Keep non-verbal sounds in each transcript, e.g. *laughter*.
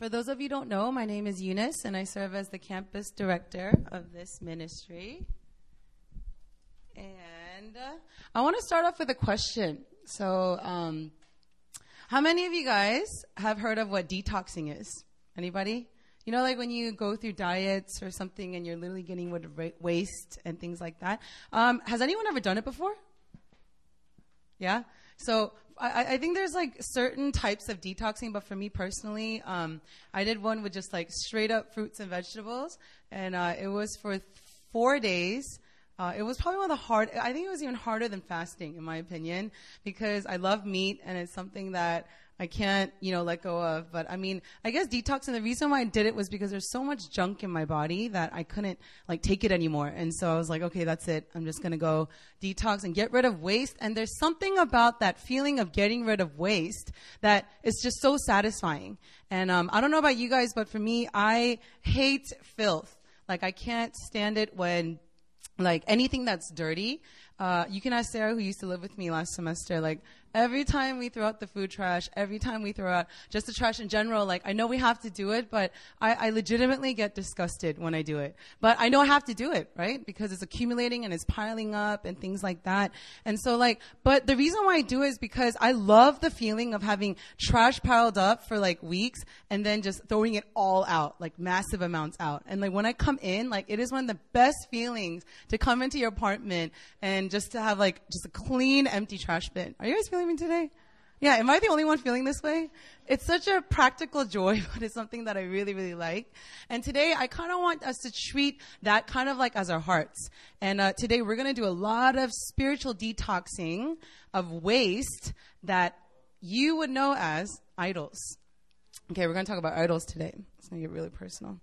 For those of you who don't know, my name is Eunice, and I serve as the campus director of this ministry. And uh, I want to start off with a question. So, um, how many of you guys have heard of what detoxing is? Anybody? You know, like when you go through diets or something and you're literally getting rid of waste and things like that. Um, has anyone ever done it before? Yeah? So I, I think there's like certain types of detoxing, but for me personally, um, I did one with just like straight up fruits and vegetables, and uh, it was for four days. Uh, it was probably one of the hard. I think it was even harder than fasting, in my opinion, because I love meat and it's something that I can't, you know, let go of. But I mean, I guess detoxing, the reason why I did it was because there's so much junk in my body that I couldn't like take it anymore. And so I was like, okay, that's it. I'm just going to go detox and get rid of waste. And there's something about that feeling of getting rid of waste that is just so satisfying. And, um, I don't know about you guys, but for me, I hate filth. Like I can't stand it when like anything that's dirty. Uh, you can ask Sarah, who used to live with me last semester. Like every time we throw out the food trash, every time we throw out just the trash in general, like I know we have to do it, but I, I legitimately get disgusted when I do it. But I know I have to do it, right? Because it's accumulating and it's piling up and things like that. And so like, but the reason why I do it is because I love the feeling of having trash piled up for like weeks and then just throwing it all out, like massive amounts out. And like when I come in, like it is one of the best feelings to come into your apartment and just to have like just a clean, empty trash bin. Are you guys feeling me today? Yeah, am I the only one feeling this way? It's such a practical joy, *laughs* but it's something that I really, really like. And today I kind of want us to treat that kind of like as our hearts. And uh, today we're going to do a lot of spiritual detoxing of waste that you would know as idols. Okay, we're going to talk about idols today. It's going to get really personal.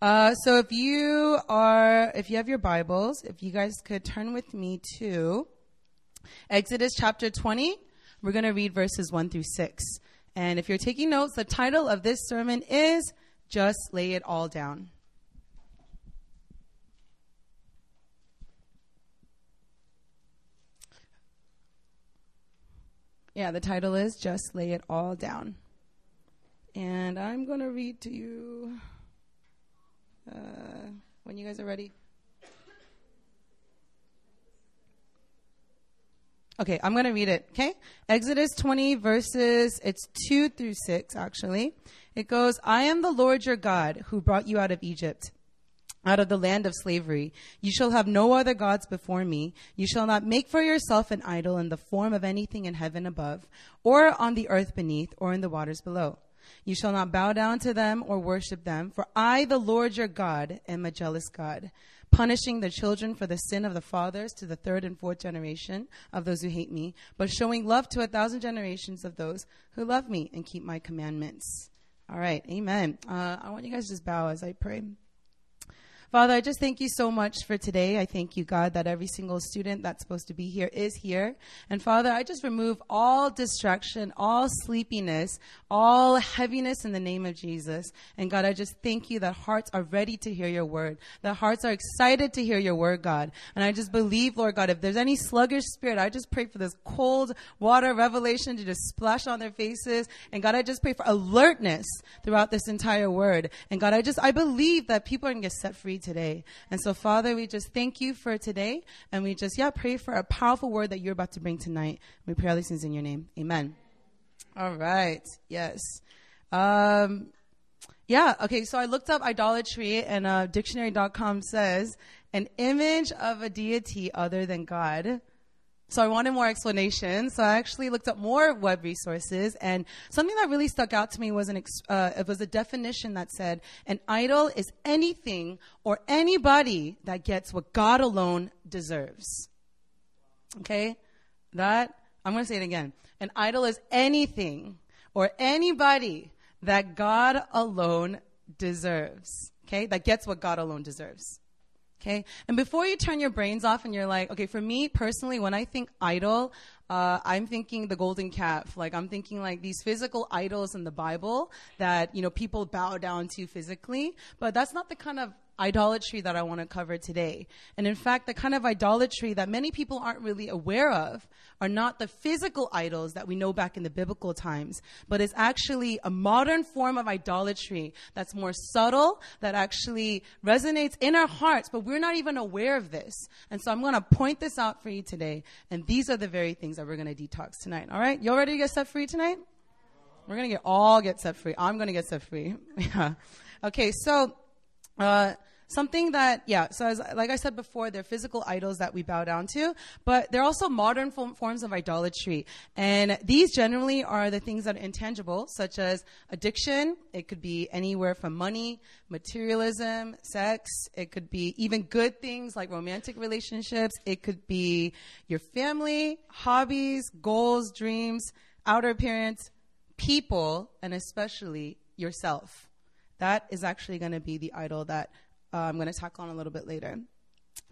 Uh, so if you are, if you have your Bibles, if you guys could turn with me to Exodus chapter 20, we're going to read verses 1 through 6. And if you're taking notes, the title of this sermon is Just Lay It All Down. Yeah, the title is Just Lay It All Down. And I'm going to read to you uh, when you guys are ready. Okay, I'm going to read it, okay? Exodus 20 verses, it's 2 through 6 actually. It goes, I am the Lord your God who brought you out of Egypt out of the land of slavery. You shall have no other gods before me. You shall not make for yourself an idol in the form of anything in heaven above, or on the earth beneath, or in the waters below. You shall not bow down to them or worship them, for I, the Lord your God, am a jealous God, punishing the children for the sin of the fathers to the third and fourth generation of those who hate me, but showing love to a thousand generations of those who love me and keep my commandments. All right, amen. Uh, I want you guys to just bow as I pray. Father, I just thank you so much for today. I thank you, God, that every single student that's supposed to be here is here. And Father, I just remove all distraction, all sleepiness, all heaviness in the name of Jesus. And God, I just thank you that hearts are ready to hear your word, that hearts are excited to hear your word, God. And I just believe, Lord God, if there's any sluggish spirit, I just pray for this cold water revelation to just splash on their faces. And God, I just pray for alertness throughout this entire word. And God, I just, I believe that people are going to get set free today. And so, Father, we just thank you for today. And we just, yeah, pray for a powerful word that you're about to bring tonight. We pray all these things in your name. Amen. All right. Yes. Um, yeah. Okay. So I looked up idolatry and uh, dictionary.com says an image of a deity other than God. So I wanted more explanation. So I actually looked up more web resources, and something that really stuck out to me was an ex- uh, it was a definition that said an idol is anything or anybody that gets what God alone deserves. Okay, that I'm going to say it again. An idol is anything or anybody that God alone deserves. Okay, that gets what God alone deserves. Okay? And before you turn your brains off and you're like, okay, for me personally, when I think idol, uh, I'm thinking the golden calf. Like, I'm thinking like these physical idols in the Bible that, you know, people bow down to physically. But that's not the kind of idolatry that I want to cover today. And in fact, the kind of idolatry that many people aren't really aware of are not the physical idols that we know back in the biblical times, but it's actually a modern form of idolatry that's more subtle, that actually resonates in our hearts, but we're not even aware of this. And so I'm going to point this out for you today. And these are the very things that we're going to detox tonight. All right? You all ready to get set free tonight? We're going to get all get set free. I'm going to get set free. *laughs* yeah. Okay, so uh, something that yeah so as, like i said before they're physical idols that we bow down to but they're also modern form, forms of idolatry. And these generally are the things that are intangible such as addiction. It could be anywhere from money materialism sex. It could be even good things like romantic relationships. It could be your family hobbies goals dreams outer appearance people and especially yourself. That is actually going to be the idol that uh, I'm going to tackle on a little bit later.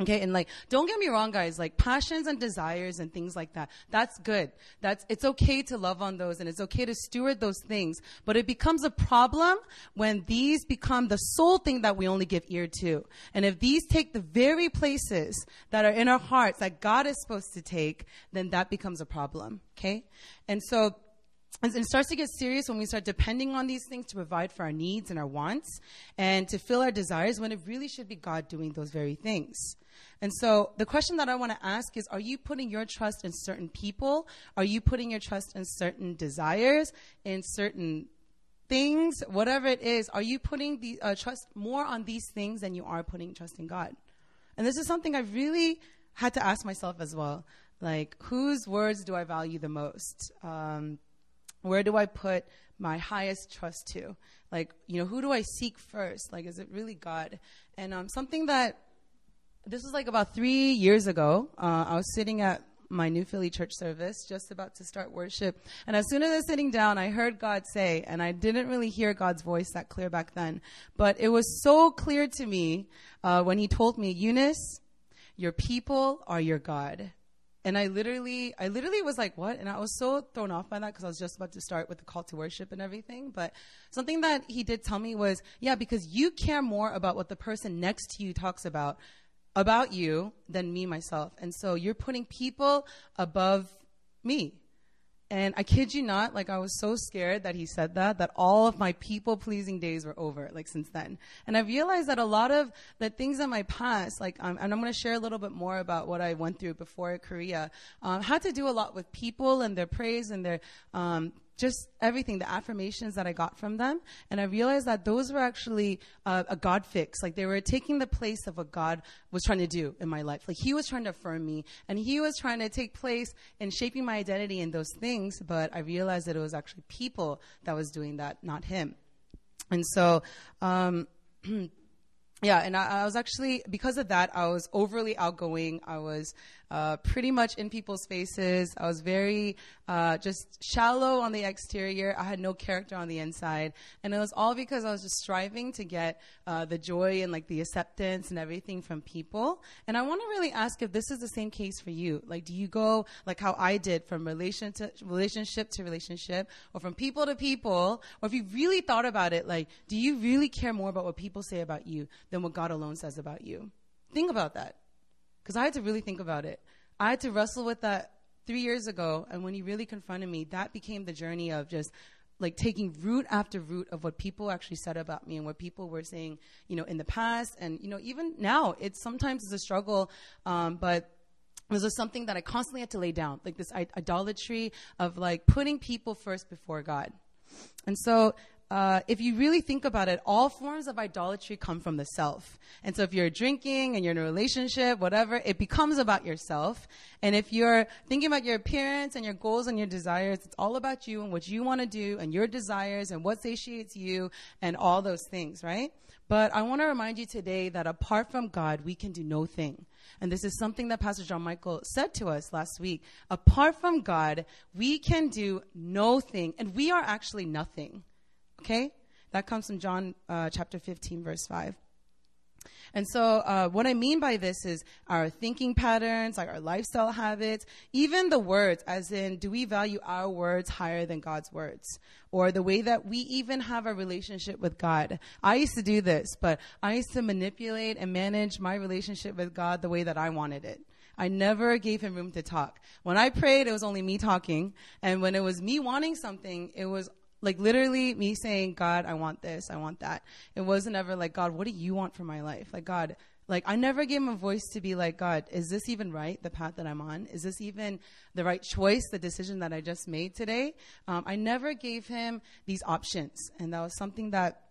Okay, and like, don't get me wrong, guys. Like, passions and desires and things like that. That's good. That's it's okay to love on those, and it's okay to steward those things. But it becomes a problem when these become the sole thing that we only give ear to. And if these take the very places that are in our hearts that God is supposed to take, then that becomes a problem. Okay, and so and it starts to get serious when we start depending on these things to provide for our needs and our wants and to fill our desires when it really should be God doing those very things. And so the question that I want to ask is Are you putting your trust in certain people? Are you putting your trust in certain desires, in certain things, whatever it is? Are you putting the uh, trust more on these things than you are putting trust in God? And this is something I really had to ask myself as well. Like, whose words do I value the most? Um, where do I put my highest trust to? Like, you know, who do I seek first? Like, is it really God? And um, something that this was like about three years ago. Uh, I was sitting at my New Philly church service, just about to start worship. And as soon as I was sitting down, I heard God say, and I didn't really hear God's voice that clear back then, but it was so clear to me uh, when He told me, Eunice, your people are your God. And I literally, I literally was like, what? And I was so thrown off by that because I was just about to start with the call to worship and everything. But something that he did tell me was, yeah, because you care more about what the person next to you talks about, about you than me myself. And so you're putting people above me. And I kid you not, like I was so scared that he said that, that all of my people pleasing days were over, like since then. And I realized that a lot of the things in my past, like, um, and I'm going to share a little bit more about what I went through before Korea, um, had to do a lot with people and their praise and their, um, just everything, the affirmations that I got from them. And I realized that those were actually uh, a God fix. Like they were taking the place of what God was trying to do in my life. Like He was trying to affirm me and He was trying to take place in shaping my identity in those things. But I realized that it was actually people that was doing that, not Him. And so, um, *clears throat* yeah, and I, I, was actually because of that, I was overly outgoing. I was uh, pretty much in people's faces. I was very uh, just shallow on the exterior. I had no character on the inside, and it was all because I was just striving to get uh, the joy and like the acceptance and everything from people. And I want to really ask if this is the same case for you. Like, do you go like how I did from relation to relationship to relationship, or from people to people, or if you really thought about it, like, do you really care more about what people say about you than what God alone says about you? Think about that. Because I had to really think about it. I had to wrestle with that three years ago. And when he really confronted me, that became the journey of just like taking root after root of what people actually said about me and what people were saying, you know, in the past. And, you know, even now, it's sometimes it's a struggle, um, but this was something that I constantly had to lay down, like this idolatry of like putting people first before God. And so uh, if you really think about it, all forms of idolatry come from the self. And so if you're drinking and you're in a relationship, whatever, it becomes about yourself. And if you're thinking about your appearance and your goals and your desires, it's all about you and what you want to do and your desires and what satiates you and all those things, right? But I want to remind you today that apart from God, we can do no thing. And this is something that Pastor John Michael said to us last week. Apart from God, we can do no thing, and we are actually nothing. Okay? That comes from John uh, chapter 15, verse 5. And so, uh, what I mean by this is our thinking patterns, like our lifestyle habits, even the words, as in, do we value our words higher than God's words? Or the way that we even have a relationship with God. I used to do this, but I used to manipulate and manage my relationship with God the way that I wanted it. I never gave him room to talk. When I prayed, it was only me talking. And when it was me wanting something, it was like literally me saying, God, I want this, I want that. It wasn't ever like, God, what do you want for my life? Like, God, like I never gave him a voice to be like, God, is this even right? The path that I'm on? Is this even the right choice? The decision that I just made today? Um, I never gave him these options. And that was something that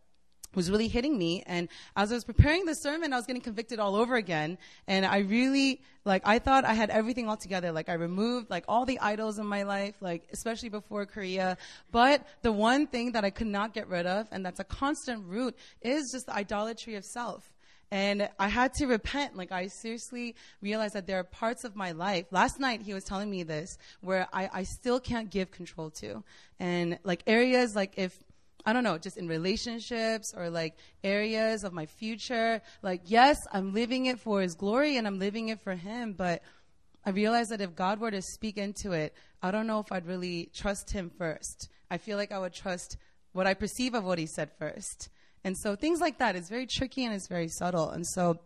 was really hitting me. And as I was preparing the sermon, I was getting convicted all over again. And I really, like, I thought I had everything all together. Like, I removed, like, all the idols in my life, like, especially before Korea. But the one thing that I could not get rid of, and that's a constant root, is just the idolatry of self. And I had to repent. Like, I seriously realized that there are parts of my life. Last night, he was telling me this, where I, I still can't give control to. And, like, areas, like, if I don't know, just in relationships or like areas of my future. Like, yes, I'm living it for His glory and I'm living it for Him, but I realized that if God were to speak into it, I don't know if I'd really trust Him first. I feel like I would trust what I perceive of what He said first. And so things like that is very tricky and it's very subtle. And so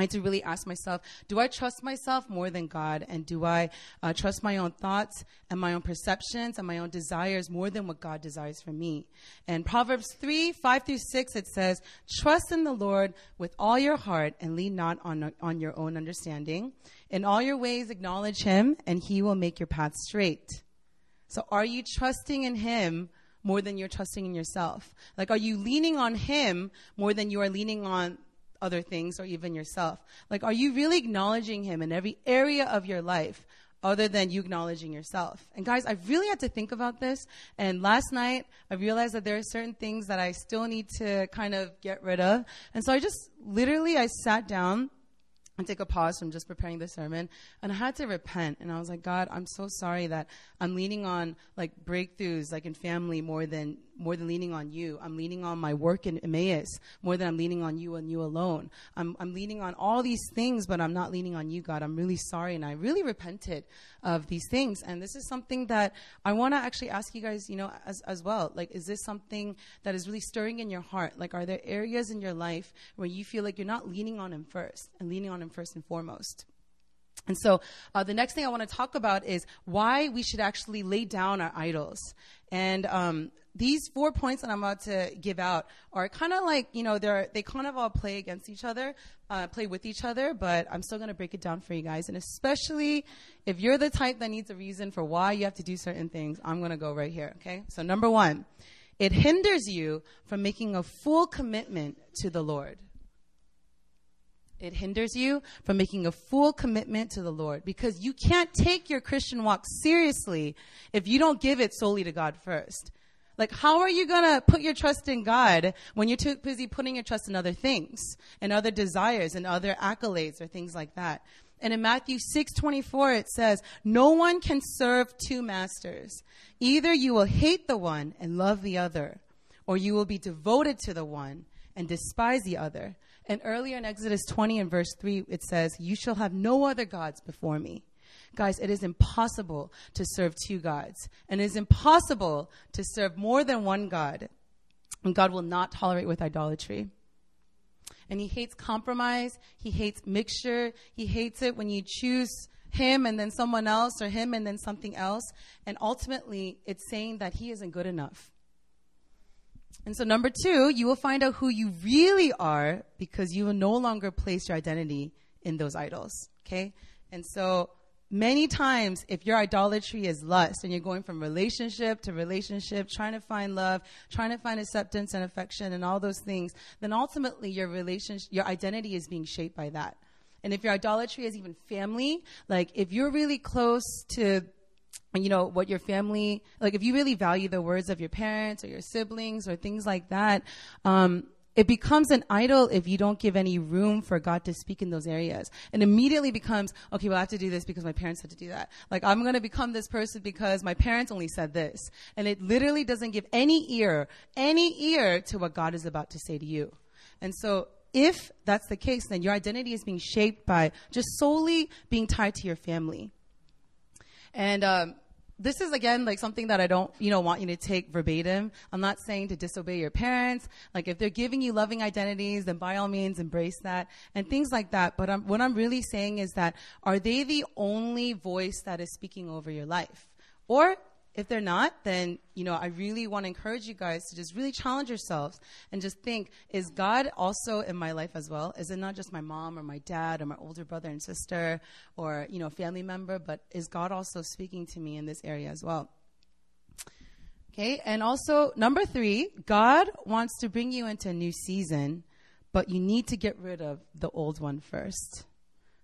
I had to really ask myself, do I trust myself more than God? And do I uh, trust my own thoughts and my own perceptions and my own desires more than what God desires for me? And Proverbs 3, 5 through 6, it says, trust in the Lord with all your heart and lean not on, on your own understanding. In all your ways, acknowledge him and he will make your path straight. So are you trusting in him more than you're trusting in yourself? Like, are you leaning on him more than you are leaning on other things or even yourself? Like, are you really acknowledging Him in every area of your life other than you acknowledging yourself? And guys, I really had to think about this. And last night, I realized that there are certain things that I still need to kind of get rid of. And so I just literally, I sat down and take a pause from just preparing the sermon. And I had to repent. And I was like, God, I'm so sorry that I'm leaning on like breakthroughs, like in family more than more than leaning on you. I'm leaning on my work in Emmaus more than I'm leaning on you and you alone. I'm, I'm leaning on all these things, but I'm not leaning on you, God. I'm really sorry. And I really repented of these things. And this is something that I want to actually ask you guys, you know, as, as well. Like, is this something that is really stirring in your heart? Like, are there areas in your life where you feel like you're not leaning on Him first and leaning on Him first and foremost? And so uh, the next thing I want to talk about is why we should actually lay down our idols. And um, these four points that I'm about to give out are kind of like, you know, they're, they kind of all play against each other, uh, play with each other, but I'm still going to break it down for you guys. And especially if you're the type that needs a reason for why you have to do certain things, I'm going to go right here, okay? So number one, it hinders you from making a full commitment to the Lord. It hinders you from making a full commitment to the Lord because you can't take your Christian walk seriously if you don't give it solely to God first. Like, how are you gonna put your trust in God when you're too busy putting your trust in other things and other desires and other accolades or things like that? And in Matthew 6:24 it says, "No one can serve two masters. Either you will hate the one and love the other, or you will be devoted to the one and despise the other." And earlier in Exodus 20 and verse 3 it says, "You shall have no other gods before me." Guys, it is impossible to serve two gods. And it is impossible to serve more than one God. And God will not tolerate with idolatry. And he hates compromise. He hates mixture. He hates it when you choose him and then someone else or him and then something else. And ultimately, it's saying that he isn't good enough. And so, number two, you will find out who you really are because you will no longer place your identity in those idols. Okay? And so, many times if your idolatry is lust and you're going from relationship to relationship trying to find love trying to find acceptance and affection and all those things then ultimately your relationship your identity is being shaped by that. And if your idolatry is even family like if you're really close to you know what your family like if you really value the words of your parents or your siblings or things like that um, it becomes an idol if you don't give any room for God to speak in those areas. And immediately becomes, okay, well, I have to do this because my parents had to do that. Like, I'm going to become this person because my parents only said this. And it literally doesn't give any ear, any ear to what God is about to say to you. And so if that's the case, then your identity is being shaped by just solely being tied to your family. And um, this is again like something that I don't, you know, want you to take verbatim. I'm not saying to disobey your parents. Like if they're giving you loving identities, then by all means embrace that and things like that. But I'm, what I'm really saying is that are they the only voice that is speaking over your life? Or if they're not, then, you know, I really want to encourage you guys to just really challenge yourselves and just think, is God also in my life as well? Is it not just my mom or my dad or my older brother and sister or, you know, a family member, but is God also speaking to me in this area as well? Okay. And also, number three, God wants to bring you into a new season, but you need to get rid of the old one first.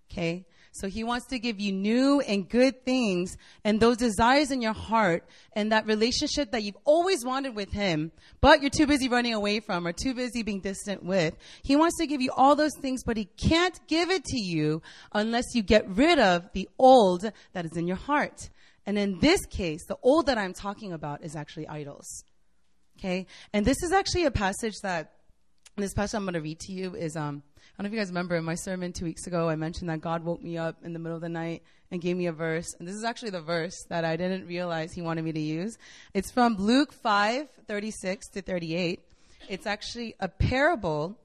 Okay. So he wants to give you new and good things and those desires in your heart and that relationship that you've always wanted with him, but you're too busy running away from or too busy being distant with. He wants to give you all those things, but he can't give it to you unless you get rid of the old that is in your heart. And in this case, the old that I'm talking about is actually idols. Okay? And this is actually a passage that this passage I'm going to read to you is um, I don't know if you guys remember in my sermon two weeks ago, I mentioned that God woke me up in the middle of the night and gave me a verse. And this is actually the verse that I didn't realize he wanted me to use. It's from Luke 5, 36 to 38. It's actually a parable.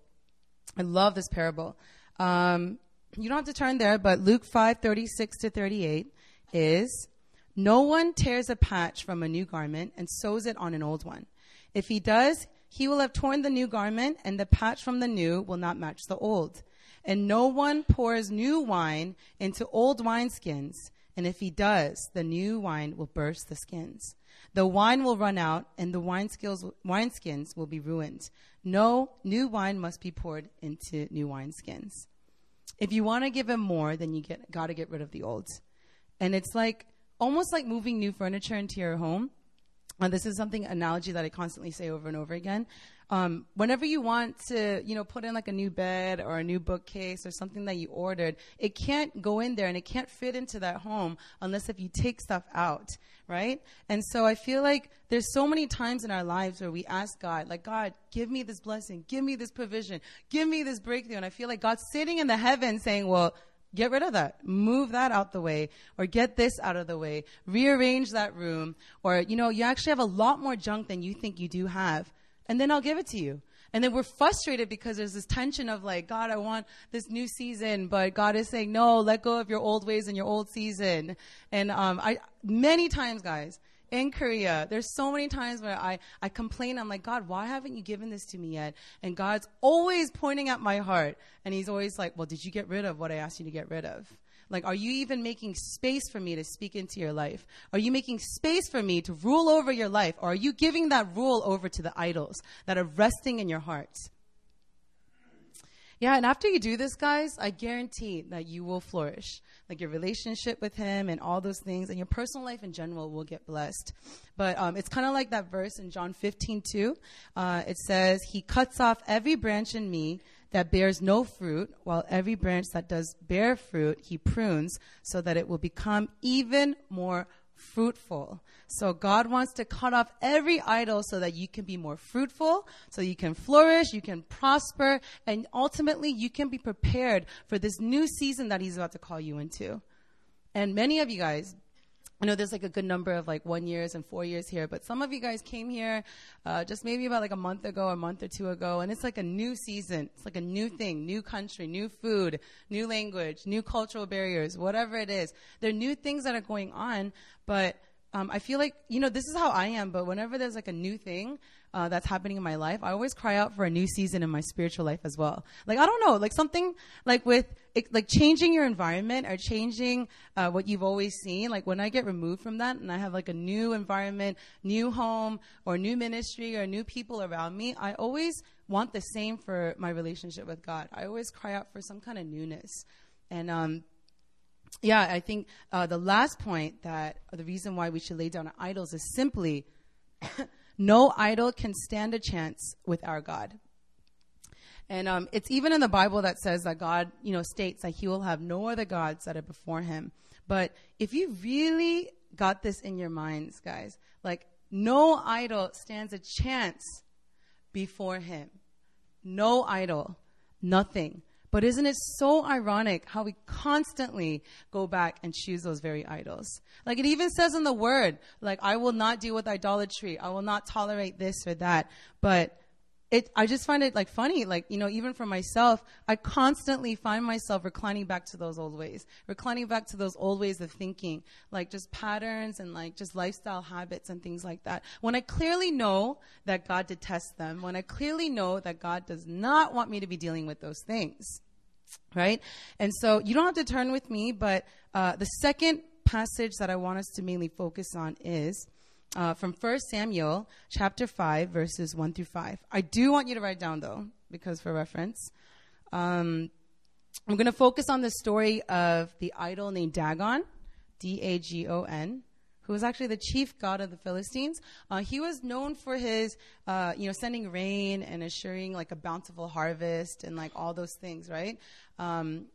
I love this parable. Um, you don't have to turn there, but Luke 5, 36 to 38 is no one tears a patch from a new garment and sews it on an old one. If he does, he will have torn the new garment, and the patch from the new will not match the old. And no one pours new wine into old wineskins, and if he does, the new wine will burst the skins. The wine will run out, and the wineskins will be ruined. No, new wine must be poured into new wineskins. If you want to give him more, then you got to get rid of the old. And it's like almost like moving new furniture into your home and this is something analogy that I constantly say over and over again. Um, whenever you want to, you know, put in like a new bed or a new bookcase or something that you ordered, it can't go in there and it can't fit into that home unless if you take stuff out, right? And so I feel like there's so many times in our lives where we ask God, like, God, give me this blessing, give me this provision, give me this breakthrough. And I feel like God's sitting in the heavens saying, well, Get rid of that. Move that out the way or get this out of the way. Rearrange that room or, you know, you actually have a lot more junk than you think you do have. And then I'll give it to you. And then we're frustrated because there's this tension of like, God, I want this new season, but God is saying, no, let go of your old ways and your old season. And, um, I, many times, guys, in Korea, there's so many times where I, I complain. I'm like, God, why haven't you given this to me yet? And God's always pointing at my heart. And he's always like, well, did you get rid of what I asked you to get rid of? Like, are you even making space for me to speak into your life? Are you making space for me to rule over your life? Or are you giving that rule over to the idols that are resting in your heart? Yeah, and after you do this, guys, I guarantee that you will flourish like your relationship with Him and all those things, and your personal life in general will get blessed. But um, it's kind of like that verse in John 15, 2. Uh, it says, He cuts off every branch in me that bears no fruit, while every branch that does bear fruit, He prunes so that it will become even more fruitful. So God wants to cut off every idol so that you can be more fruitful, so you can flourish, you can prosper, and ultimately you can be prepared for this new season that He's about to call you into. And many of you guys, I know there's like a good number of like one years and four years here, but some of you guys came here uh, just maybe about like a month ago, a month or two ago, and it's like a new season. It's like a new thing, new country, new food, new language, new cultural barriers, whatever it is. There are new things that are going on, but um, I feel like, you know, this is how I am, but whenever there's like a new thing uh, that's happening in my life, I always cry out for a new season in my spiritual life as well. Like, I don't know, like something like with, it, like changing your environment or changing uh, what you've always seen. Like, when I get removed from that and I have like a new environment, new home, or new ministry, or new people around me, I always want the same for my relationship with God. I always cry out for some kind of newness. And, um, yeah, I think uh, the last point that the reason why we should lay down our idols is simply *coughs* no idol can stand a chance with our God. And um, it's even in the Bible that says that God, you know, states that He will have no other gods that are before Him. But if you really got this in your minds, guys, like no idol stands a chance before Him. No idol. nothing. But isn't it so ironic how we constantly go back and choose those very idols? Like it even says in the word, like, I will not deal with idolatry. I will not tolerate this or that. But it, I just find it like funny, like, you know, even for myself, I constantly find myself reclining back to those old ways, reclining back to those old ways of thinking, like just patterns and like just lifestyle habits and things like that. When I clearly know that God detests them, when I clearly know that God does not want me to be dealing with those things, right? And so you don't have to turn with me, but uh, the second passage that I want us to mainly focus on is uh, from 1 Samuel chapter 5, verses 1 through 5. I do want you to write down, though, because for reference. Um, I'm going to focus on the story of the idol named Dagon, D A G O N, who was actually the chief god of the Philistines. Uh, he was known for his, uh, you know, sending rain and assuring like a bountiful harvest and like all those things, right? Um,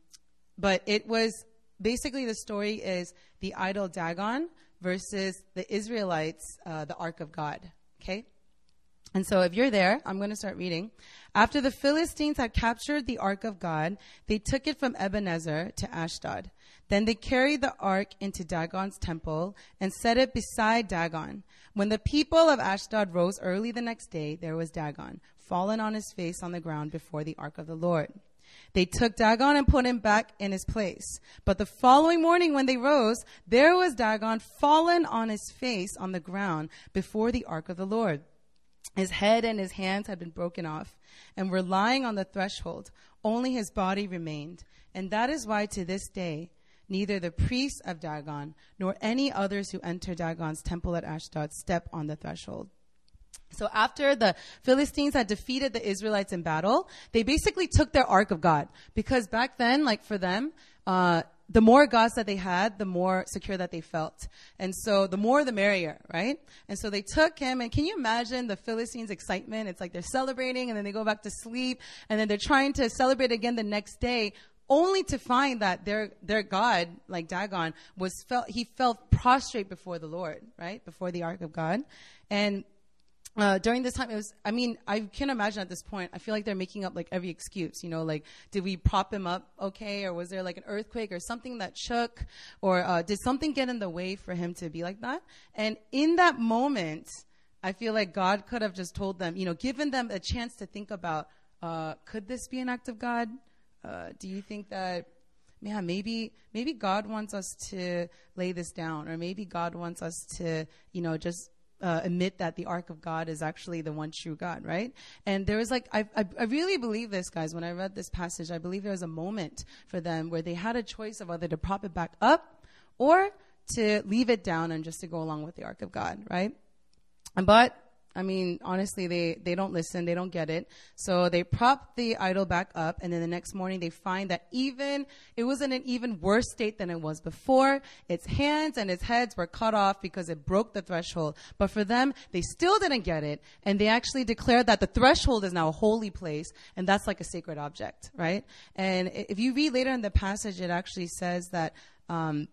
but it was basically the story is the idol Dagon versus the Israelites, uh, the Ark of God. Okay? And so if you're there, I'm going to start reading. After the Philistines had captured the Ark of God, they took it from Ebenezer to Ashdod. Then they carried the ark into Dagon's temple and set it beside Dagon. When the people of Ashdod rose early the next day, there was Dagon, fallen on his face on the ground before the ark of the Lord. They took Dagon and put him back in his place. But the following morning when they rose, there was Dagon fallen on his face on the ground before the ark of the Lord. His head and his hands had been broken off and were lying on the threshold. Only his body remained. And that is why to this day, neither the priests of Dagon nor any others who enter Dagon's temple at Ashdod step on the threshold. So after the Philistines had defeated the Israelites in battle, they basically took their ark of God because back then, like for them, uh, the more gods that they had, the more secure that they felt. And so the more the merrier, right? And so they took him and can you imagine the Philistines excitement? It's like they're celebrating and then they go back to sleep and then they're trying to celebrate again the next day only to find that their their God, like Dagon, was felt he felt prostrate before the Lord, right? Before the ark of God. And uh, during this time, it was, I mean, I can't imagine at this point, I feel like they're making up like every excuse, you know, like, did we prop him up okay? Or was there like an earthquake or something that shook? Or uh, did something get in the way for him to be like that? And in that moment, I feel like God could have just told them, you know, given them a chance to think about, uh, could this be an act of God? Uh, do you think that yeah, maybe maybe God wants us to lay this down, or maybe God wants us to, you know, just uh, admit that the ark of God is actually the one true God, right? And there was like, I, I, I, really believe this, guys. When I read this passage, I believe there was a moment for them where they had a choice of whether to prop it back up or to leave it down and just to go along with the ark of God, right? But I mean, honestly, they, they don't listen. They don't get it. So they prop the idol back up. And then the next morning they find that even, it was in an even worse state than it was before. Its hands and its heads were cut off because it broke the threshold. But for them, they still didn't get it. And they actually declared that the threshold is now a holy place. And that's like a sacred object, right? And if you read later in the passage, it actually says that, um,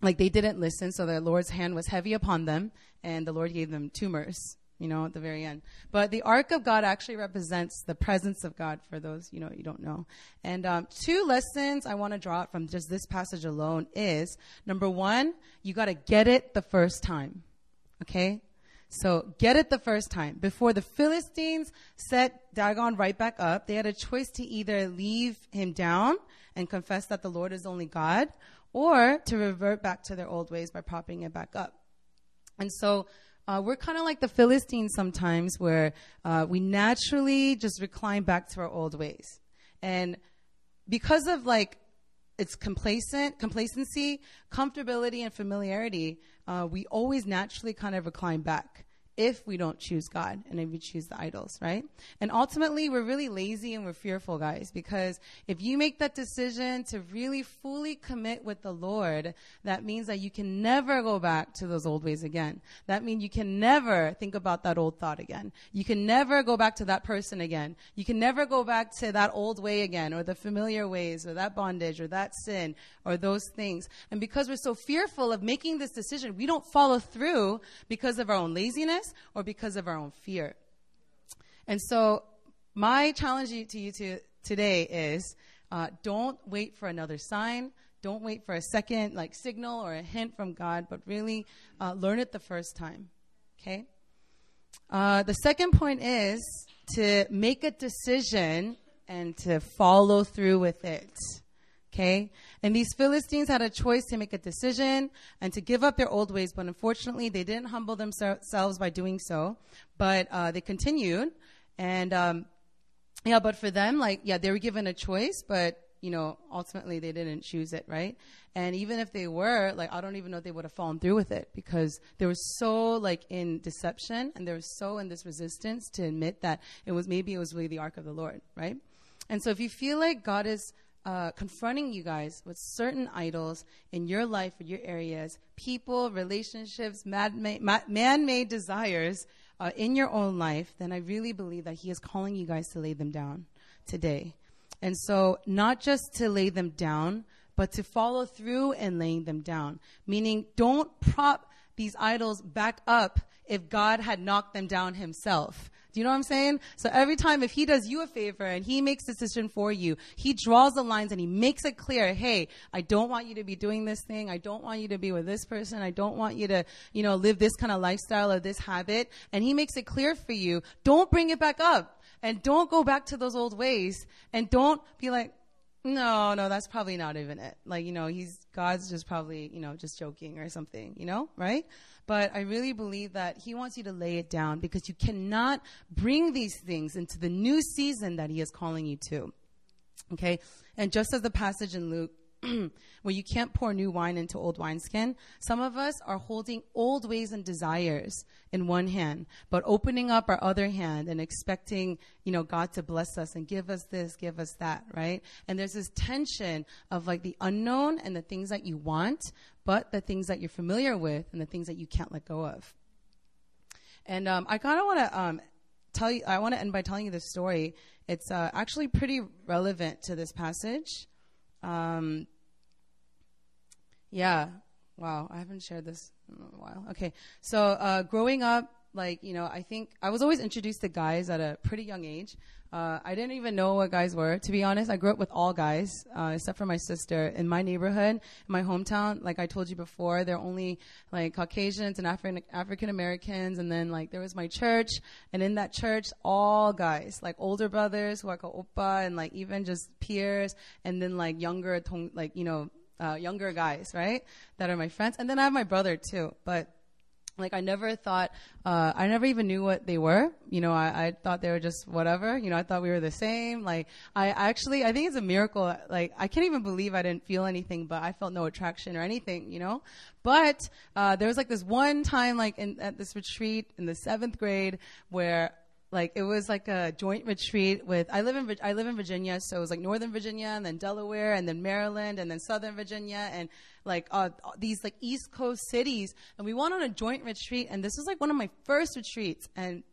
like they didn't listen, so the Lord's hand was heavy upon them, and the Lord gave them tumors you know, at the very end. But the Ark of God actually represents the presence of God for those, you know, you don't know. And um, two lessons I want to draw from just this passage alone is number one, you got to get it the first time. Okay? So get it the first time. Before the Philistines set Dagon right back up, they had a choice to either leave him down and confess that the Lord is only God, or to revert back to their old ways by propping it back up. And so uh, we're kind of like the Philistines sometimes, where uh, we naturally just recline back to our old ways, and because of like it's complacent, complacency, comfortability, and familiarity, uh, we always naturally kind of recline back if we don't choose God and if we choose the idols, right? And ultimately, we're really lazy and we're fearful, guys, because if you make that decision to really fully commit with the Lord, that means that you can never go back to those old ways again. That means you can never think about that old thought again. You can never go back to that person again. You can never go back to that old way again or the familiar ways or that bondage or that sin or those things. And because we're so fearful of making this decision, we don't follow through because of our own laziness or because of our own fear. And so, my challenge to you to, today is uh, don't wait for another sign. Don't wait for a second like signal or a hint from God, but really uh, learn it the first time. Okay. Uh, the second point is to make a decision and to follow through with it. Okay? And these Philistines had a choice to make a decision and to give up their old ways, but unfortunately, they didn't humble themselves by doing so. But uh, they continued. And um, yeah, but for them, like, yeah, they were given a choice, but you know, ultimately they didn't choose it, right? And even if they were, like, I don't even know if they would have fallen through with it because they were so like in deception and they were so in this resistance to admit that it was maybe it was really the ark of the Lord, right? And so if you feel like God is uh, confronting you guys with certain idols in your life or your areas, people, relationships, man made desires uh, in your own life, then I really believe that He is calling you guys to lay them down today. And so, not just to lay them down, but to follow through and laying them down. Meaning, don't prop these idols back up if God had knocked them down himself. Do you know what I'm saying? So every time if he does you a favor and he makes a decision for you, he draws the lines and he makes it clear, hey, I don't want you to be doing this thing. I don't want you to be with this person. I don't want you to, you know, live this kind of lifestyle or this habit. And he makes it clear for you. Don't bring it back up. And don't go back to those old ways and don't be like, no, no, that's probably not even it. Like, you know, he's, God's just probably, you know, just joking or something, you know, right? But I really believe that he wants you to lay it down because you cannot bring these things into the new season that he is calling you to. Okay? And just as the passage in Luke *clears throat* where you can't pour new wine into old wineskin. Some of us are holding old ways and desires in one hand, but opening up our other hand and expecting, you know, God to bless us and give us this, give us that, right? And there's this tension of like the unknown and the things that you want, but the things that you're familiar with and the things that you can't let go of. And um, I kind of want to um, tell you, I want to end by telling you this story. It's uh, actually pretty relevant to this passage. Um, yeah. Wow. I haven't shared this in a while. Okay. So, uh, growing up, like, you know, I think I was always introduced to guys at a pretty young age. Uh, I didn't even know what guys were. To be honest, I grew up with all guys, uh, except for my sister. In my neighborhood, in my hometown, like I told you before, there are only like Caucasians and African African Americans, and then like there was my church, and in that church, all guys, like older brothers who are called oppa, and like even just peers, and then like younger, like you know, uh, younger guys, right? That are my friends. And then I have my brother too. But like I never thought, uh, I never even knew what they were. You know, I, I thought they were just whatever. You know, I thought we were the same. Like I actually, I think it's a miracle. Like I can't even believe I didn't feel anything, but I felt no attraction or anything. You know, but uh, there was like this one time, like in at this retreat in the seventh grade, where like it was like a joint retreat with I live in I live in Virginia, so it was like Northern Virginia and then Delaware and then Maryland and then Southern Virginia and like uh, these like East Coast cities. And we went on a joint retreat, and this was like one of my first retreats, and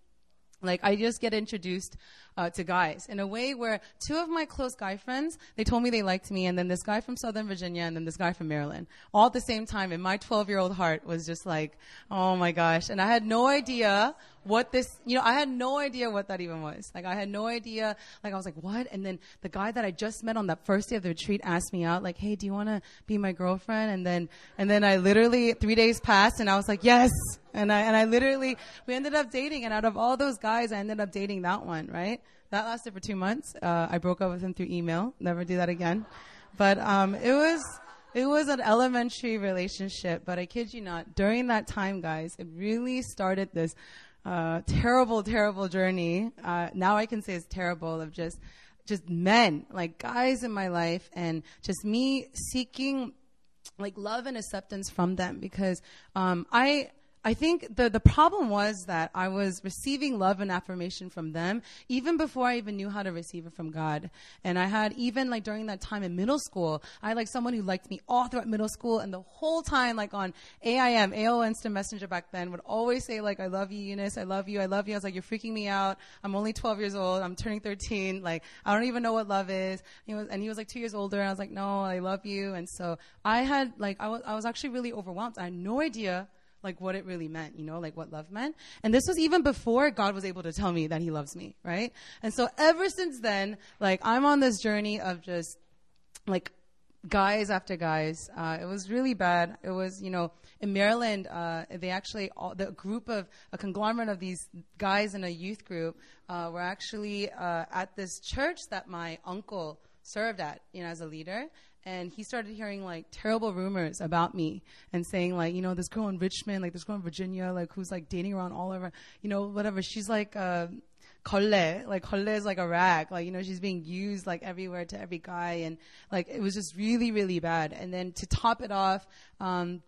like I just get introduced uh, to guys in a way where two of my close guy friends they told me they liked me, and then this guy from Southern Virginia, and then this guy from Maryland, all at the same time. And my 12 year old heart was just like, oh my gosh! And I had no idea what this, you know, I had no idea what that even was. Like I had no idea. Like I was like, what? And then the guy that I just met on that first day of the retreat asked me out, like, hey, do you want to be my girlfriend? And then, and then I literally three days passed, and I was like, yes. And I and I literally we ended up dating, and out of all those guys, I ended up dating that one, right? That lasted for two months. Uh, I broke up with him through email. Never do that again. But um, it was it was an elementary relationship. But I kid you not, during that time, guys, it really started this uh, terrible, terrible journey. Uh, now I can say it's terrible of just just men, like guys in my life, and just me seeking like love and acceptance from them because um, I I think the, the problem was that I was receiving love and affirmation from them even before I even knew how to receive it from God. And I had even like during that time in middle school, I had like someone who liked me all throughout middle school and the whole time like on AIM, AOL Instant Messenger back then would always say like, I love you, Eunice. I love you. I love you. I was like, you're freaking me out. I'm only 12 years old. I'm turning 13. Like, I don't even know what love is. He was, and he was like two years older. And I was like, no, I love you. And so I had like, I was, I was actually really overwhelmed. I had no idea like what it really meant, you know, like what love meant. And this was even before God was able to tell me that he loves me, right? And so ever since then, like I'm on this journey of just like guys after guys. Uh, it was really bad. It was, you know, in Maryland, uh, they actually, all, the group of, a conglomerate of these guys in a youth group uh, were actually uh, at this church that my uncle served at, you know, as a leader and he started hearing like terrible rumors about me and saying like you know this girl in richmond like this girl in virginia like who's like dating around all over you know whatever. She's like uh kolle. Like kolle is like a rag. Like you know she's being used like everywhere to every guy. And like it was just really really bad. And then to top it off um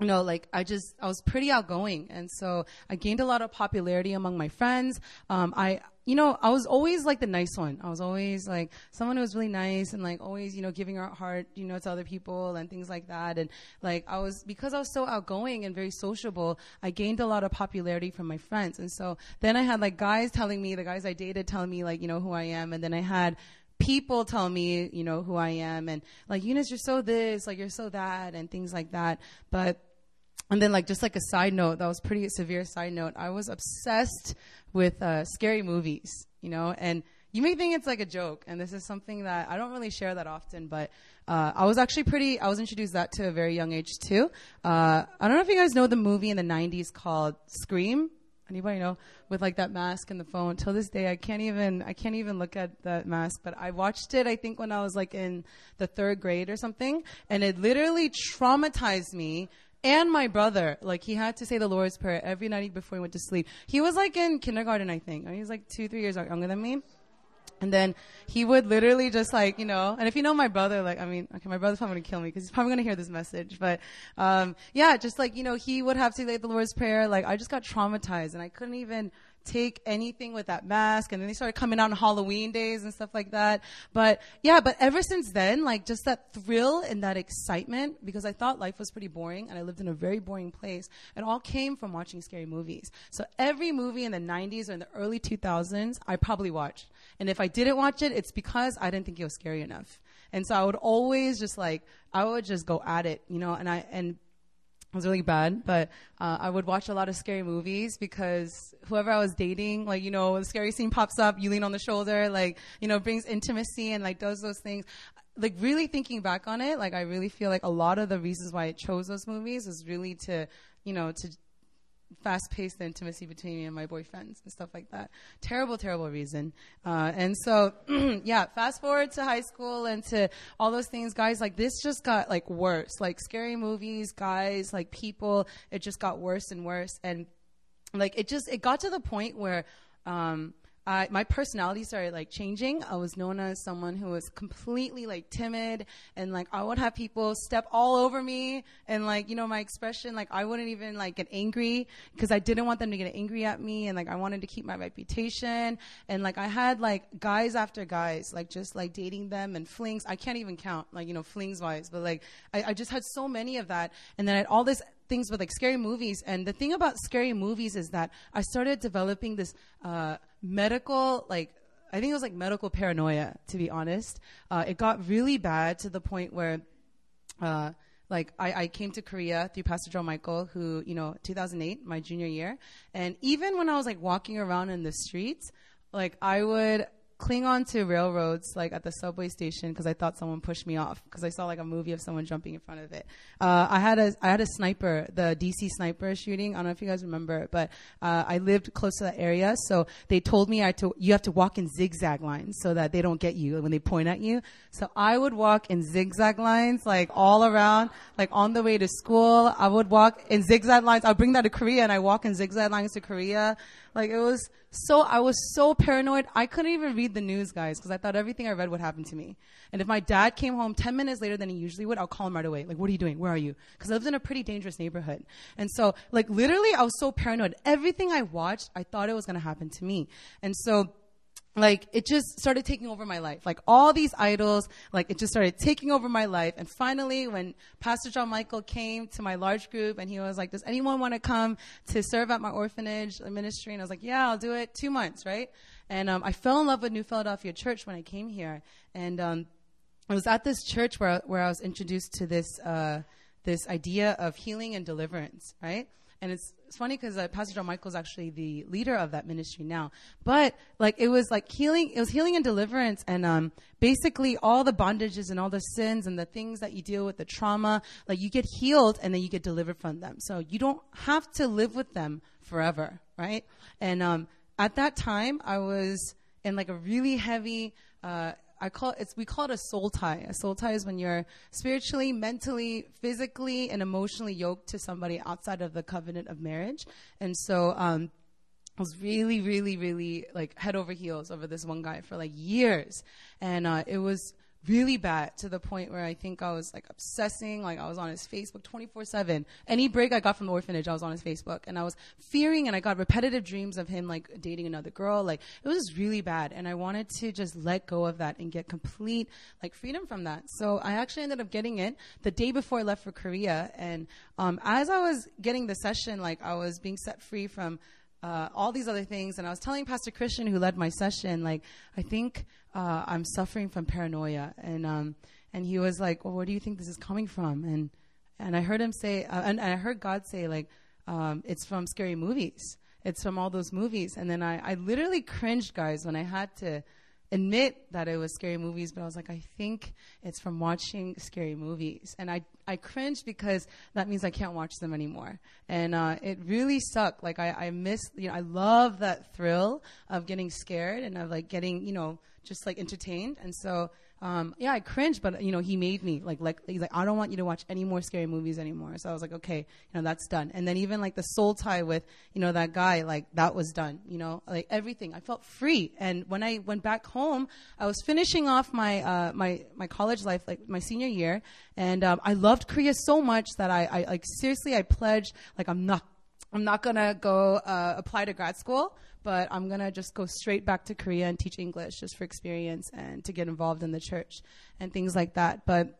you know, like I just, I was pretty outgoing. And so I gained a lot of popularity among my friends. Um, I, you know, I was always like the nice one. I was always like someone who was really nice and like always, you know, giving our heart, you know, to other people and things like that. And like I was, because I was so outgoing and very sociable, I gained a lot of popularity from my friends. And so then I had like guys telling me, the guys I dated telling me like, you know, who I am. And then I had people tell me, you know, who I am and like, Eunice, you're so this, like you're so that and things like that. But, and then like, just like a side note, that was pretty severe side note. I was obsessed with, uh, scary movies, you know, and you may think it's like a joke, and this is something that I don't really share that often, but uh, I was actually pretty. I was introduced that to a very young age too. Uh, I don't know if you guys know the movie in the '90s called Scream. Anybody know with like that mask and the phone? Till this day, I can't even I can't even look at that mask. But I watched it. I think when I was like in the third grade or something, and it literally traumatized me and my brother. Like he had to say the Lord's prayer every night before he went to sleep. He was like in kindergarten, I think. He was like two, three years younger than me. And then he would literally just like, you know, and if you know my brother, like, I mean, okay, my brother's probably gonna kill me because he's probably gonna hear this message, but, um, yeah, just like, you know, he would have to say the Lord's Prayer. Like, I just got traumatized and I couldn't even take anything with that mask. And then they started coming out on Halloween days and stuff like that. But yeah, but ever since then, like just that thrill and that excitement, because I thought life was pretty boring and I lived in a very boring place. It all came from watching scary movies. So every movie in the 90s or in the early 2000s, I probably watched. And if I didn't watch it, it's because I didn't think it was scary enough. And so I would always just like, I would just go at it, you know, and I, and it was really bad, but uh, I would watch a lot of scary movies because whoever I was dating, like you know, the scary scene pops up, you lean on the shoulder, like you know, brings intimacy and like does those things. Like really thinking back on it, like I really feel like a lot of the reasons why I chose those movies is really to, you know, to fast paced intimacy between me and my boyfriends and stuff like that. Terrible, terrible reason. Uh, and so, *clears throat* yeah, fast forward to high school and to all those things, guys, like this just got like worse. Like scary movies, guys, like people, it just got worse and worse. And like it just, it got to the point where, um, My personality started like changing. I was known as someone who was completely like timid and like I would have people step all over me and like, you know, my expression, like I wouldn't even like get angry because I didn't want them to get angry at me and like I wanted to keep my reputation. And like I had like guys after guys, like just like dating them and flings. I can't even count like, you know, flings wise, but like I, I just had so many of that. And then I had all this things with like scary movies. And the thing about scary movies is that I started developing this, uh, medical, like, I think it was like medical paranoia, to be honest. Uh, it got really bad to the point where, uh, like I, I, came to Korea through Pastor John Michael, who, you know, 2008, my junior year. And even when I was like walking around in the streets, like I would cling on to railroads like at the subway station because I thought someone pushed me off because I saw like a movie of someone jumping in front of it. Uh, I had a I had a sniper, the DC sniper shooting. I don't know if you guys remember, but uh, I lived close to that area, so they told me I to you have to walk in zigzag lines so that they don't get you when they point at you. So I would walk in zigzag lines like all around, like on the way to school. I would walk in zigzag lines. I'll bring that to Korea and I walk in zigzag lines to Korea. Like it was so, I was so paranoid. I couldn't even read the news, guys, because I thought everything I read would happen to me. And if my dad came home 10 minutes later than he usually would, I'll call him right away. Like, what are you doing? Where are you? Because I lived in a pretty dangerous neighborhood. And so, like, literally, I was so paranoid. Everything I watched, I thought it was going to happen to me. And so, like it just started taking over my life. Like all these idols, like it just started taking over my life. And finally, when Pastor John Michael came to my large group and he was like, does anyone want to come to serve at my orphanage ministry? And I was like, yeah, I'll do it. Two months, right? And, um, I fell in love with New Philadelphia Church when I came here. And, um, I was at this church where, where I was introduced to this, uh, this idea of healing and deliverance, right? and it's, it's funny because uh, Pastor John Michael is actually the leader of that ministry now. But like it was like healing, it was healing and deliverance, and um, basically all the bondages and all the sins and the things that you deal with, the trauma, like you get healed and then you get delivered from them. So you don't have to live with them forever, right? And um, at that time, I was in like a really heavy. Uh, I call it's we call it a soul tie. A soul tie is when you're spiritually, mentally, physically, and emotionally yoked to somebody outside of the covenant of marriage. And so um, I was really, really, really like head over heels over this one guy for like years, and uh, it was really bad to the point where I think I was like obsessing. Like I was on his Facebook 24 7. Any break I got from the orphanage, I was on his Facebook. And I was fearing and I got repetitive dreams of him like dating another girl. Like it was really bad. And I wanted to just let go of that and get complete like freedom from that. So I actually ended up getting it the day before I left for Korea. And um, as I was getting the session, like I was being set free from uh, all these other things. And I was telling Pastor Christian, who led my session, like, I think uh, I'm suffering from paranoia. And, um, and he was like, well, where do you think this is coming from? And, and I heard him say, uh, and, and, I heard God say, like, um, it's from scary movies. It's from all those movies. And then I, I literally cringed, guys, when I had to admit that it was scary movies, but I was like, I think it's from watching scary movies. And I, I cringed because that means I can't watch them anymore. And uh, it really sucked. Like, I, I miss, you know, I love that thrill of getting scared and of like getting, you know, just like entertained. And so um, yeah, I cringed, but you know, he made me like, like he's like, I don't want you to watch any more scary movies anymore. So I was like, okay, you know, that's done. And then even like the soul tie with, you know, that guy, like that was done. You know, like everything. I felt free. And when I went back home, I was finishing off my uh, my my college life, like my senior year, and um, I loved Korea so much that I, I like seriously, I pledged like I'm not I'm not gonna go uh, apply to grad school but I'm going to just go straight back to Korea and teach English just for experience and to get involved in the church and things like that. But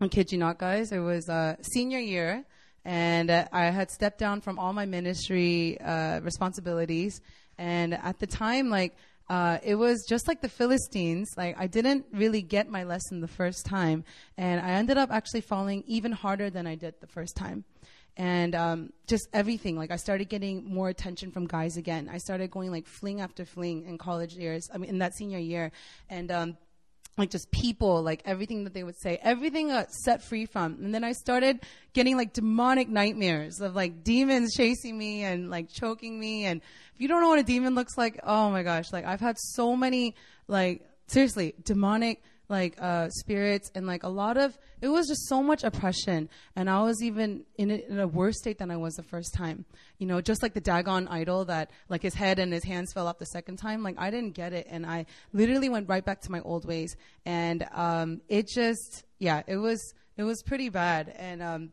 I kid you not, guys, it was uh, senior year and uh, I had stepped down from all my ministry uh, responsibilities. And at the time, like, uh, it was just like the Philistines. Like, I didn't really get my lesson the first time. And I ended up actually falling even harder than I did the first time and um, just everything. Like I started getting more attention from guys again. I started going like fling after fling in college years. I mean, in that senior year, and um, like just people, like everything that they would say, everything got set free from. And then I started getting like demonic nightmares of like demons chasing me and like choking me. And if you don't know what a demon looks like, oh my gosh, like I've had so many like seriously demonic like uh, spirits and like a lot of it was just so much oppression. And i was even in a, in a worse state than i was the first time. You know just like the dagon idol that like his head and his hands fell off the second time. Like i didn't get it. And i literally went right back to my old ways. And um, it just yeah it was it was pretty bad. And um,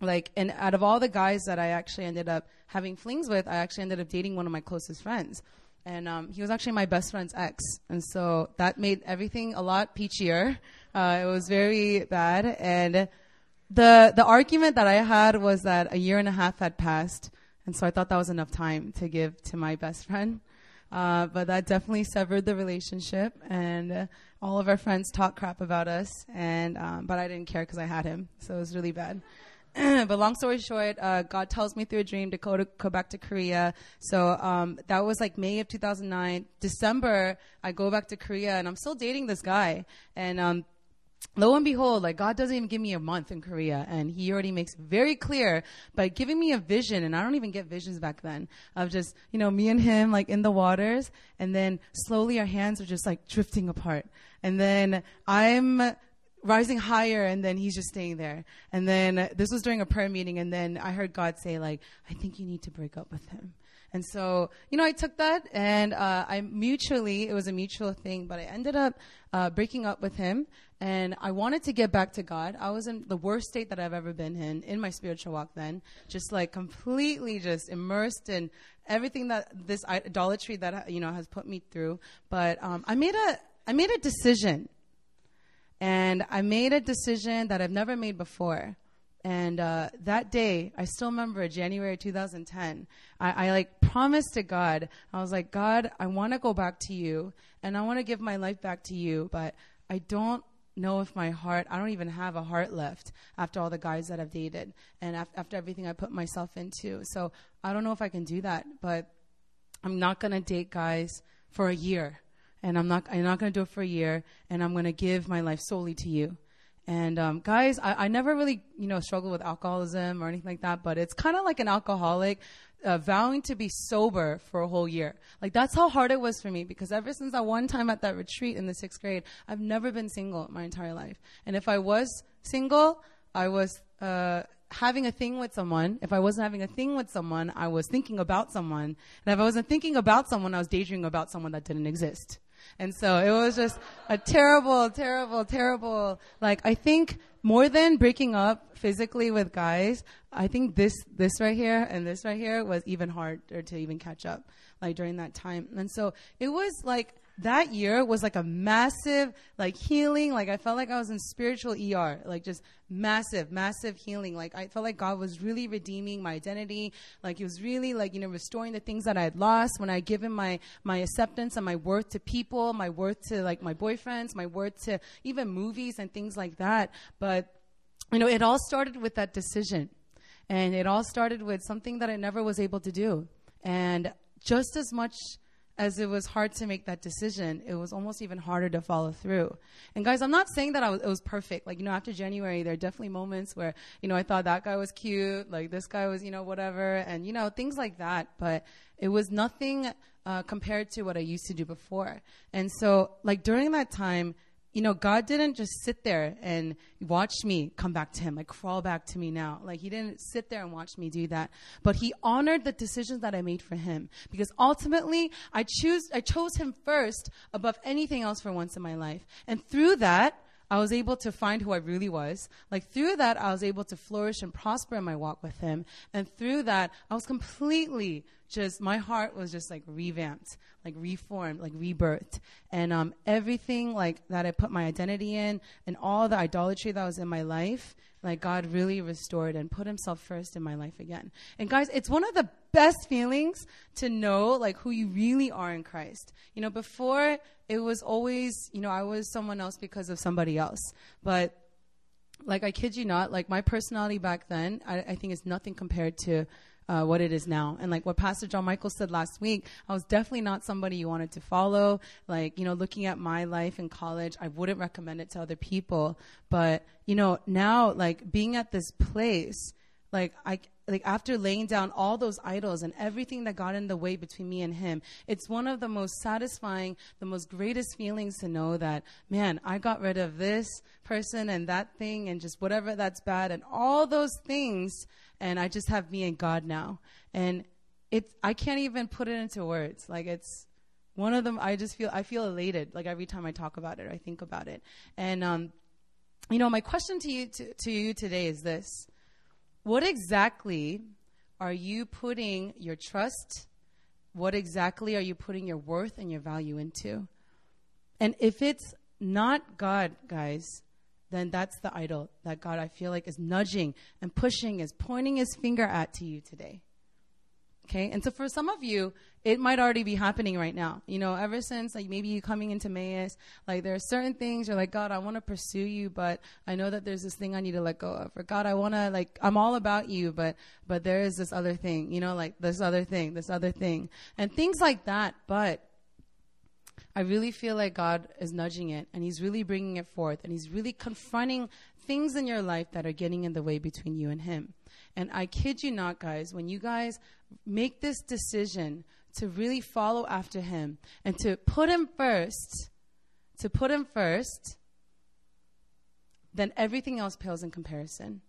like and out of all the guys that i actually ended up having flings with i actually ended up dating one of my closest friends and um, he was actually my best friend's ex, and so that made everything a lot peachier. Uh, it was very bad, and the the argument that I had was that a year and a half had passed, and so I thought that was enough time to give to my best friend. Uh, but that definitely severed the relationship, and all of our friends talked crap about us, and um, but I didn't care because I had him, so it was really bad. *clears throat* but long story short, uh, God tells me through a dream to go to go back to Korea. So um, that was like May of 2009. December, I go back to Korea, and I'm still dating this guy. And um, lo and behold, like God doesn't even give me a month in Korea, and He already makes very clear by giving me a vision, and I don't even get visions back then of just you know me and him like in the waters, and then slowly our hands are just like drifting apart, and then I'm rising higher and then he's just staying there. And then uh, this was during a prayer meeting and then i heard god say like i think you need to break up with him. And so you know i took that and uh, i mutually it was a mutual thing but i ended up uh, breaking up with him and i wanted to get back to god. I was in the worst state that i've ever been in in my spiritual walk then just like completely just immersed in everything that this idolatry that you know has put me through. But um, i made a i made a decision and I made a decision that I've never made before. And uh, that day, I still remember January 2010. I, I like promised to God, I was like, God, I want to go back to you, and I want to give my life back to you, but I don't know if my heart, I don't even have a heart left after all the guys that I've dated and af- after everything I put myself into. So I don't know if I can do that, but I'm not going to date guys for a year. And I'm not, I'm not going to do it for a year. And I'm going to give my life solely to you. And um, guys, I, I never really, you know, struggled with alcoholism or anything like that, but it's kind of like an alcoholic uh, vowing to be sober for a whole year. Like that's how hard it was for me because ever since that one time at that retreat in the sixth grade, I've never been single my entire life. And if I was single, I was uh, having a thing with someone. If I wasn't having a thing with someone, I was thinking about someone. And if I wasn't thinking about someone, I was daydreaming about someone that didn't exist. And so it was just a terrible, terrible, terrible, like, I think more than breaking up physically with guys, I think this, this right here and this right here was even harder to even catch up, like, during that time. And so it was like, that year was like a massive like healing. Like i felt like i was in spiritual er like just massive massive healing. Like i felt like god was really redeeming my identity. Like he was really like you know restoring the things that i had lost. When i given my my acceptance and my worth to people my worth to like my boyfriends my worth to even movies and things like that. But you know it all started with that decision. And it all started with something that i never was able to do. And just as much as it was hard to make that decision, it was almost even harder to follow through. And guys, I'm not saying that I was, it was perfect. Like, you know, after January, there are definitely moments where, you know, I thought that guy was cute, like this guy was, you know, whatever, and, you know, things like that. But it was nothing uh, compared to what I used to do before. And so, like, during that time, you know, God didn't just sit there and watch me come back to Him, like crawl back to me now. Like, He didn't sit there and watch me do that. But He honored the decisions that I made for Him. Because ultimately, I choose, I chose Him first above anything else for once in my life. And through that, I was able to find who I really was. Like through that, I was able to flourish and prosper in my walk with Him. And through that, I was completely just, my heart was just like revamped, like reformed, like rebirthed. And um, everything like that I put my identity in and all the idolatry that was in my life, like God really restored and put Himself first in my life again. And guys, it's one of the best feelings to know like who you really are in Christ. You know, before it was always, you know, I was someone else because of somebody else. But like I kid you not, like my personality back then, I, I think is nothing compared to uh, what it is now. And like what Pastor John Michael said last week, I was definitely not somebody you wanted to follow. Like, you know, looking at my life in college, I wouldn't recommend it to other people. But, you know, now like being at this place, like I, like after laying down all those idols and everything that got in the way between me and him, it's one of the most satisfying, the most greatest feelings to know that, man, I got rid of this person and that thing and just whatever that's bad and all those things and I just have me and God now. And it's I can't even put it into words. Like it's one of them I just feel I feel elated like every time I talk about it, I think about it. And um you know, my question to you to, to you today is this what exactly are you putting your trust? What exactly are you putting your worth and your value into? And if it's not God, guys, then that's the idol that God, I feel like, is nudging and pushing, is pointing his finger at to you today. Okay. And so for some of you, it might already be happening right now. You know, ever since like maybe you coming into Emmaus, like there are certain things you're like, God, I want to pursue you, but I know that there's this thing I need to let go of. Or God, I want to like, I'm all about you, but, but there is this other thing, you know, like this other thing, this other thing and things like that. But I really feel like God is nudging it and He's really bringing it forth and He's really confronting things in your life that are getting in the way between you and Him. And I kid you not, guys, when you guys make this decision to really follow after him and to put him first, to put him first, then everything else pales in comparison.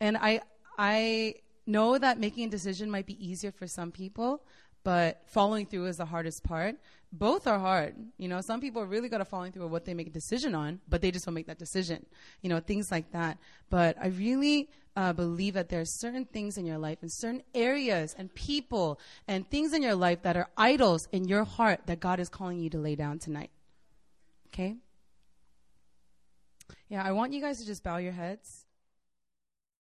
And I I know that making a decision might be easier for some people, but following through is the hardest part. Both are hard. You know, some people are really good at following through with what they make a decision on, but they just don't make that decision. You know, things like that. But I really uh, believe that there are certain things in your life and certain areas and people and things in your life that are idols in your heart that God is calling you to lay down tonight. Okay? Yeah, I want you guys to just bow your heads.